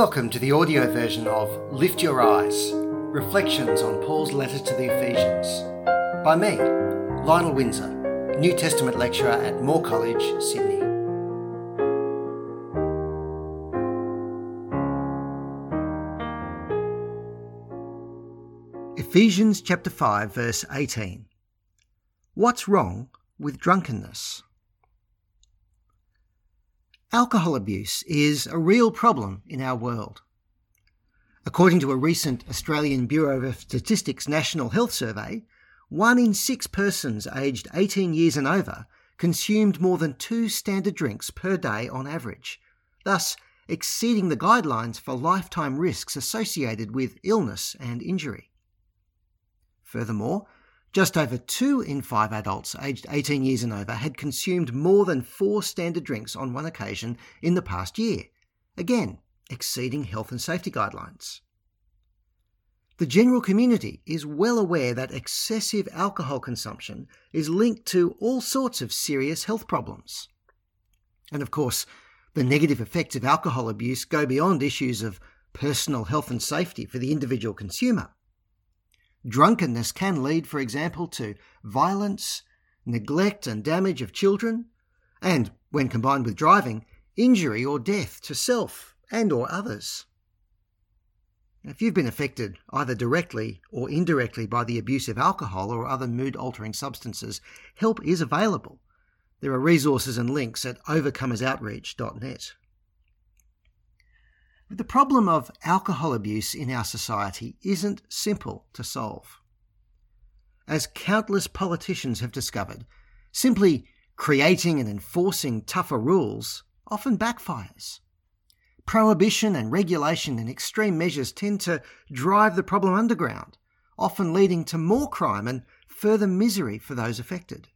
Welcome to the audio version of Lift Your Eyes Reflections on Paul's Letter to the Ephesians by me, Lionel Windsor, New Testament lecturer at Moore College, Sydney. Ephesians chapter 5 verse 18. What's wrong with drunkenness? Alcohol abuse is a real problem in our world. According to a recent Australian Bureau of Statistics National Health Survey, one in six persons aged 18 years and over consumed more than two standard drinks per day on average, thus exceeding the guidelines for lifetime risks associated with illness and injury. Furthermore, just over two in five adults aged 18 years and over had consumed more than four standard drinks on one occasion in the past year, again, exceeding health and safety guidelines. The general community is well aware that excessive alcohol consumption is linked to all sorts of serious health problems. And of course, the negative effects of alcohol abuse go beyond issues of personal health and safety for the individual consumer. Drunkenness can lead, for example, to violence, neglect and damage of children, and, when combined with driving, injury or death to self and or others. If you've been affected either directly or indirectly by the abuse of alcohol or other mood altering substances, help is available. There are resources and links at overcomersoutreach.net. But the problem of alcohol abuse in our society isn't simple to solve. As countless politicians have discovered, simply creating and enforcing tougher rules often backfires. Prohibition and regulation and extreme measures tend to drive the problem underground, often leading to more crime and further misery for those affected.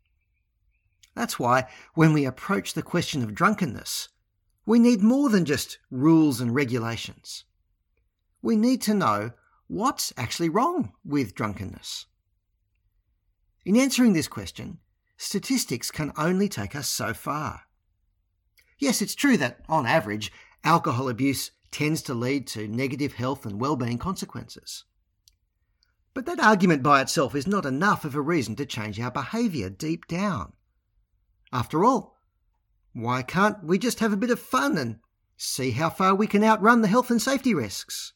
That's why, when we approach the question of drunkenness, we need more than just rules and regulations. We need to know what's actually wrong with drunkenness. In answering this question, statistics can only take us so far. Yes, it's true that, on average, alcohol abuse tends to lead to negative health and well-being consequences. But that argument by itself is not enough of a reason to change our behaviour deep down. After all, why can't we just have a bit of fun and see how far we can outrun the health and safety risks?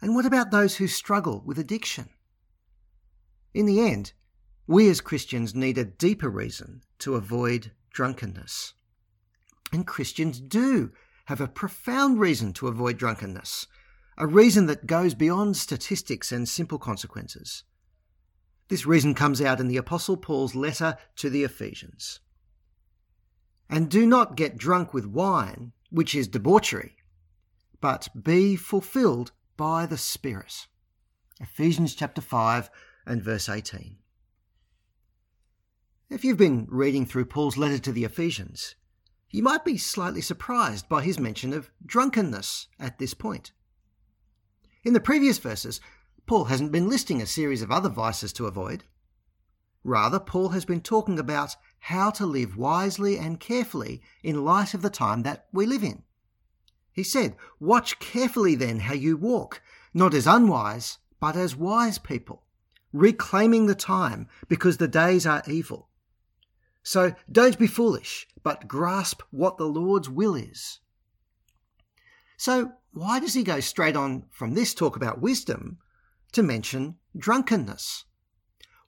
And what about those who struggle with addiction? In the end, we as Christians need a deeper reason to avoid drunkenness. And Christians do have a profound reason to avoid drunkenness, a reason that goes beyond statistics and simple consequences. This reason comes out in the Apostle Paul's letter to the Ephesians. And do not get drunk with wine, which is debauchery, but be fulfilled by the Spirit. Ephesians chapter 5 and verse 18. If you've been reading through Paul's letter to the Ephesians, you might be slightly surprised by his mention of drunkenness at this point. In the previous verses, Paul hasn't been listing a series of other vices to avoid. Rather, Paul has been talking about how to live wisely and carefully in light of the time that we live in. He said, Watch carefully then how you walk, not as unwise, but as wise people, reclaiming the time because the days are evil. So don't be foolish, but grasp what the Lord's will is. So, why does he go straight on from this talk about wisdom to mention drunkenness?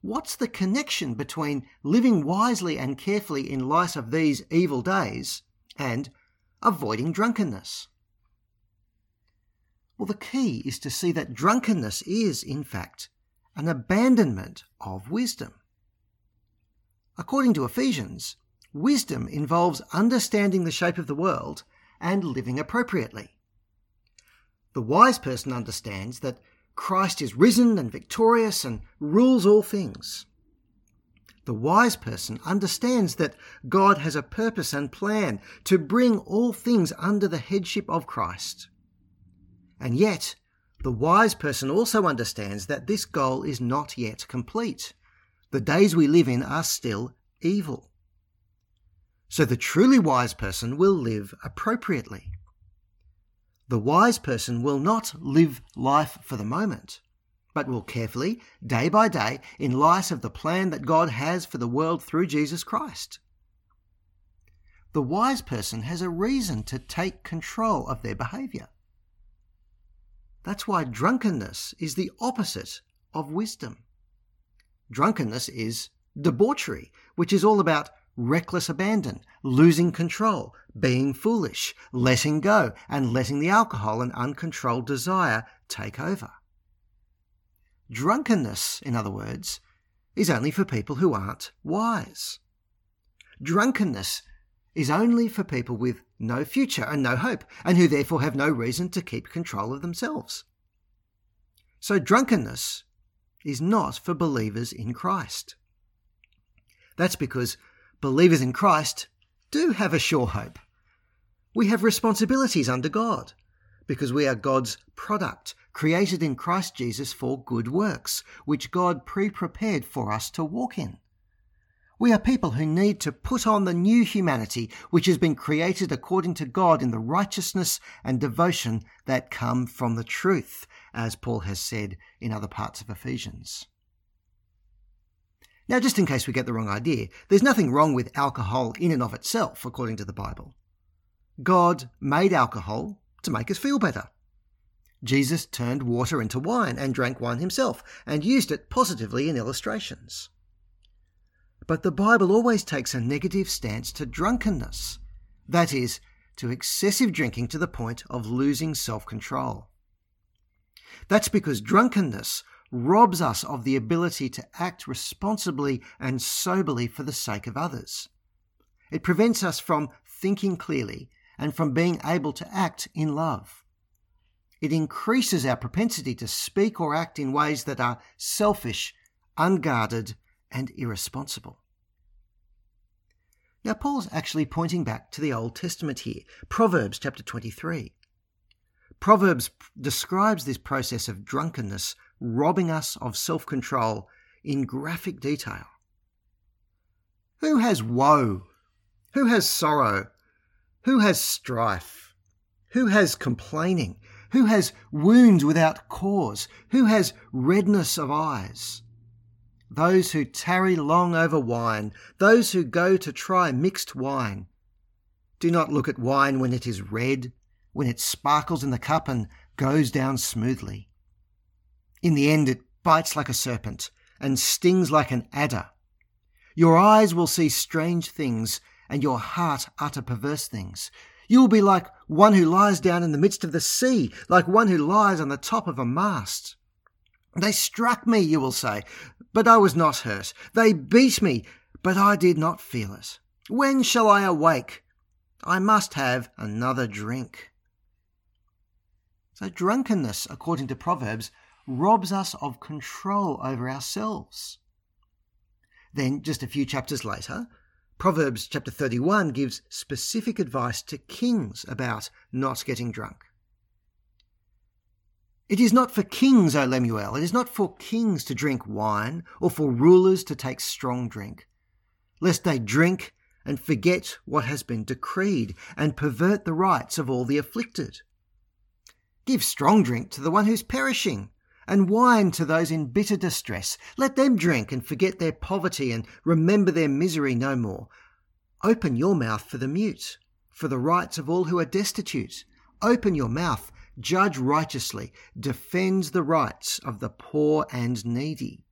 What's the connection between living wisely and carefully in light of these evil days and avoiding drunkenness? Well, the key is to see that drunkenness is, in fact, an abandonment of wisdom. According to Ephesians, wisdom involves understanding the shape of the world and living appropriately. The wise person understands that Christ is risen and victorious and rules all things. The wise person understands that God has a purpose and plan to bring all things under the headship of Christ. And yet, the wise person also understands that this goal is not yet complete. The days we live in are still evil. So the truly wise person will live appropriately. The wise person will not live life for the moment, but will carefully, day by day, in light of the plan that God has for the world through Jesus Christ. The wise person has a reason to take control of their behaviour. That's why drunkenness is the opposite of wisdom. Drunkenness is debauchery, which is all about reckless abandon, losing control, being foolish, letting go, and letting the alcohol and uncontrolled desire take over. Drunkenness, in other words, is only for people who aren't wise. Drunkenness is only for people with no future and no hope, and who therefore have no reason to keep control of themselves. So, drunkenness is not for believers in Christ. That's because believers in Christ do have a sure hope. We have responsibilities under God because we are God's product, created in Christ Jesus for good works, which God pre prepared for us to walk in. We are people who need to put on the new humanity which has been created according to God in the righteousness and devotion that come from the truth, as Paul has said in other parts of Ephesians. Now, just in case we get the wrong idea, there's nothing wrong with alcohol in and of itself, according to the Bible. God made alcohol to make us feel better. Jesus turned water into wine and drank wine himself and used it positively in illustrations. But the Bible always takes a negative stance to drunkenness, that is, to excessive drinking to the point of losing self control. That's because drunkenness robs us of the ability to act responsibly and soberly for the sake of others. It prevents us from thinking clearly and from being able to act in love. It increases our propensity to speak or act in ways that are selfish, unguarded, and irresponsible. Now, Paul's actually pointing back to the Old Testament here, Proverbs chapter 23. Proverbs describes this process of drunkenness robbing us of self control in graphic detail. Who has woe? Who has sorrow? Who has strife? Who has complaining? Who has wounds without cause? Who has redness of eyes? those who tarry long over wine, those who go to try mixed wine. Do not look at wine when it is red, when it sparkles in the cup and goes down smoothly. In the end, it bites like a serpent and stings like an adder. Your eyes will see strange things, and your heart utter perverse things. You will be like one who lies down in the midst of the sea, like one who lies on the top of a mast. They struck me, you will say, but I was not hurt. They beat me, but I did not feel it. When shall I awake? I must have another drink. So, drunkenness, according to Proverbs, robs us of control over ourselves. Then, just a few chapters later, Proverbs chapter 31 gives specific advice to kings about not getting drunk. It is not for kings, O Lemuel, it is not for kings to drink wine, or for rulers to take strong drink, lest they drink and forget what has been decreed, and pervert the rights of all the afflicted. Give strong drink to the one who's perishing, and wine to those in bitter distress. Let them drink and forget their poverty and remember their misery no more. Open your mouth for the mute, for the rights of all who are destitute. Open your mouth judge righteously, defends the rights of the poor and needy.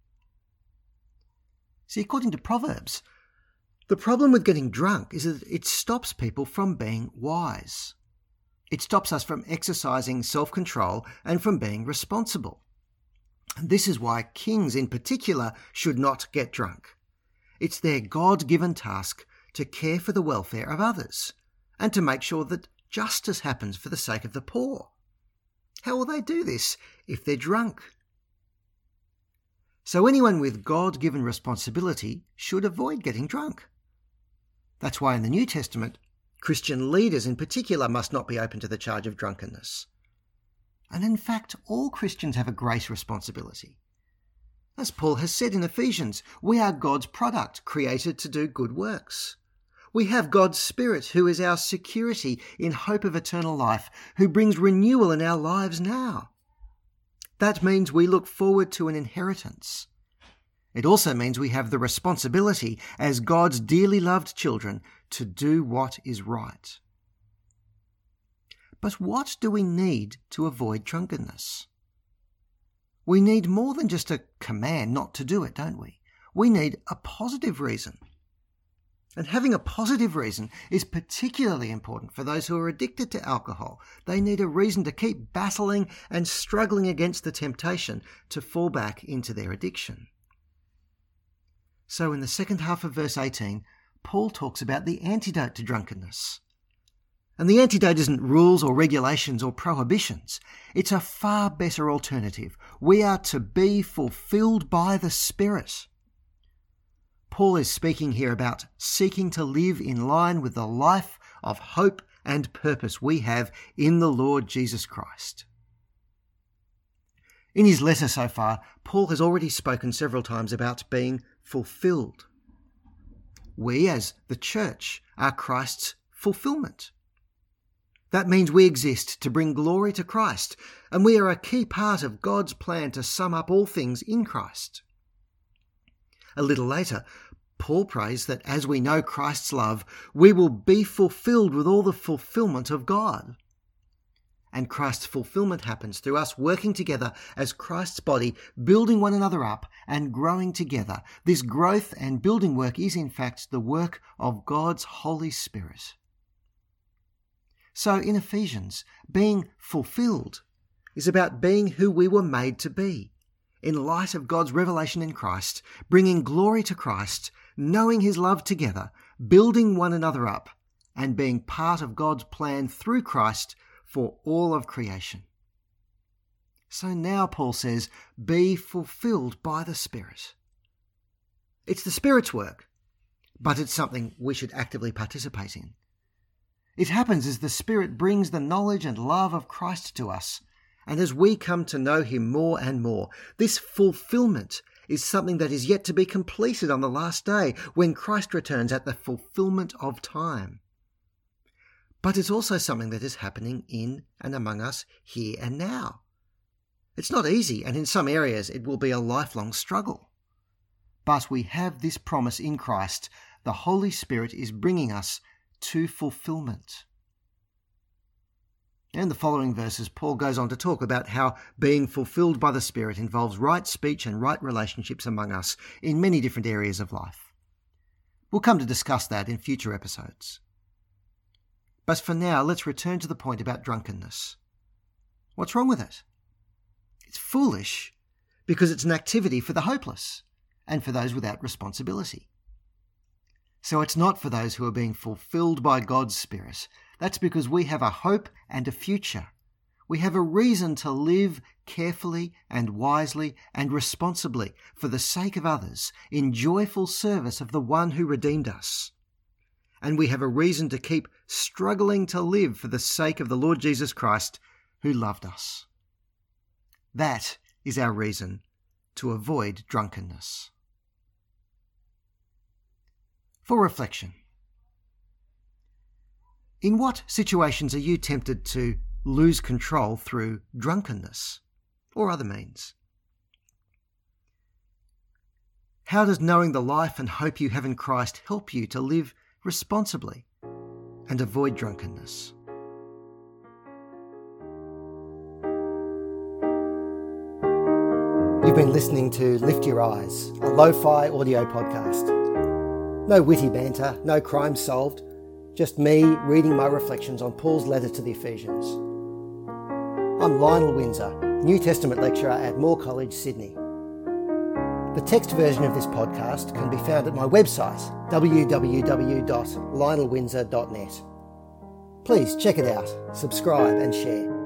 See, according to Proverbs, the problem with getting drunk is that it stops people from being wise. It stops us from exercising self control and from being responsible. This is why kings in particular should not get drunk. It's their God given task to care for the welfare of others and to make sure that justice happens for the sake of the poor. How will they do this if they're drunk? So, anyone with God given responsibility should avoid getting drunk. That's why in the New Testament, Christian leaders in particular must not be open to the charge of drunkenness. And in fact, all Christians have a great responsibility. As Paul has said in Ephesians, we are God's product, created to do good works. We have God's Spirit, who is our security in hope of eternal life, who brings renewal in our lives now. That means we look forward to an inheritance. It also means we have the responsibility, as God's dearly loved children, to do what is right. But what do we need to avoid drunkenness? We need more than just a command not to do it, don't we? We need a positive reason. And having a positive reason is particularly important for those who are addicted to alcohol. They need a reason to keep battling and struggling against the temptation to fall back into their addiction. So, in the second half of verse 18, Paul talks about the antidote to drunkenness. And the antidote isn't rules or regulations or prohibitions. It's a far better alternative. We are to be fulfilled by the Spirit. Paul is speaking here about seeking to live in line with the life of hope and purpose we have in the Lord Jesus Christ. In his letter so far, Paul has already spoken several times about being fulfilled. We, as the church, are Christ's fulfillment. That means we exist to bring glory to Christ, and we are a key part of God's plan to sum up all things in Christ. A little later, Paul prays that as we know Christ's love, we will be fulfilled with all the fulfillment of God. And Christ's fulfillment happens through us working together as Christ's body, building one another up and growing together. This growth and building work is, in fact, the work of God's Holy Spirit. So in Ephesians, being fulfilled is about being who we were made to be. In light of God's revelation in Christ, bringing glory to Christ, knowing His love together, building one another up, and being part of God's plan through Christ for all of creation. So now, Paul says, be fulfilled by the Spirit. It's the Spirit's work, but it's something we should actively participate in. It happens as the Spirit brings the knowledge and love of Christ to us, and as we come to know Him more and more. This fulfillment is something that is yet to be completed on the last day when Christ returns at the fulfillment of time. But it's also something that is happening in and among us here and now. It's not easy, and in some areas it will be a lifelong struggle. But we have this promise in Christ the Holy Spirit is bringing us to fulfillment. In the following verses, Paul goes on to talk about how being fulfilled by the Spirit involves right speech and right relationships among us in many different areas of life. We'll come to discuss that in future episodes. But for now, let's return to the point about drunkenness. What's wrong with it? It's foolish because it's an activity for the hopeless and for those without responsibility. So it's not for those who are being fulfilled by God's Spirit. That's because we have a hope and a future. We have a reason to live carefully and wisely and responsibly for the sake of others in joyful service of the one who redeemed us. And we have a reason to keep struggling to live for the sake of the Lord Jesus Christ who loved us. That is our reason to avoid drunkenness for reflection. In what situations are you tempted to lose control through drunkenness or other means? How does knowing the life and hope you have in Christ help you to live responsibly and avoid drunkenness? You've been listening to Lift Your Eyes, a lo fi audio podcast. No witty banter, no crime solved, just me reading my reflections on Paul's letter to the Ephesians. I'm Lionel Windsor, New Testament lecturer at Moore College, Sydney. The text version of this podcast can be found at my website, www.lionelwindsor.net. Please check it out, subscribe, and share.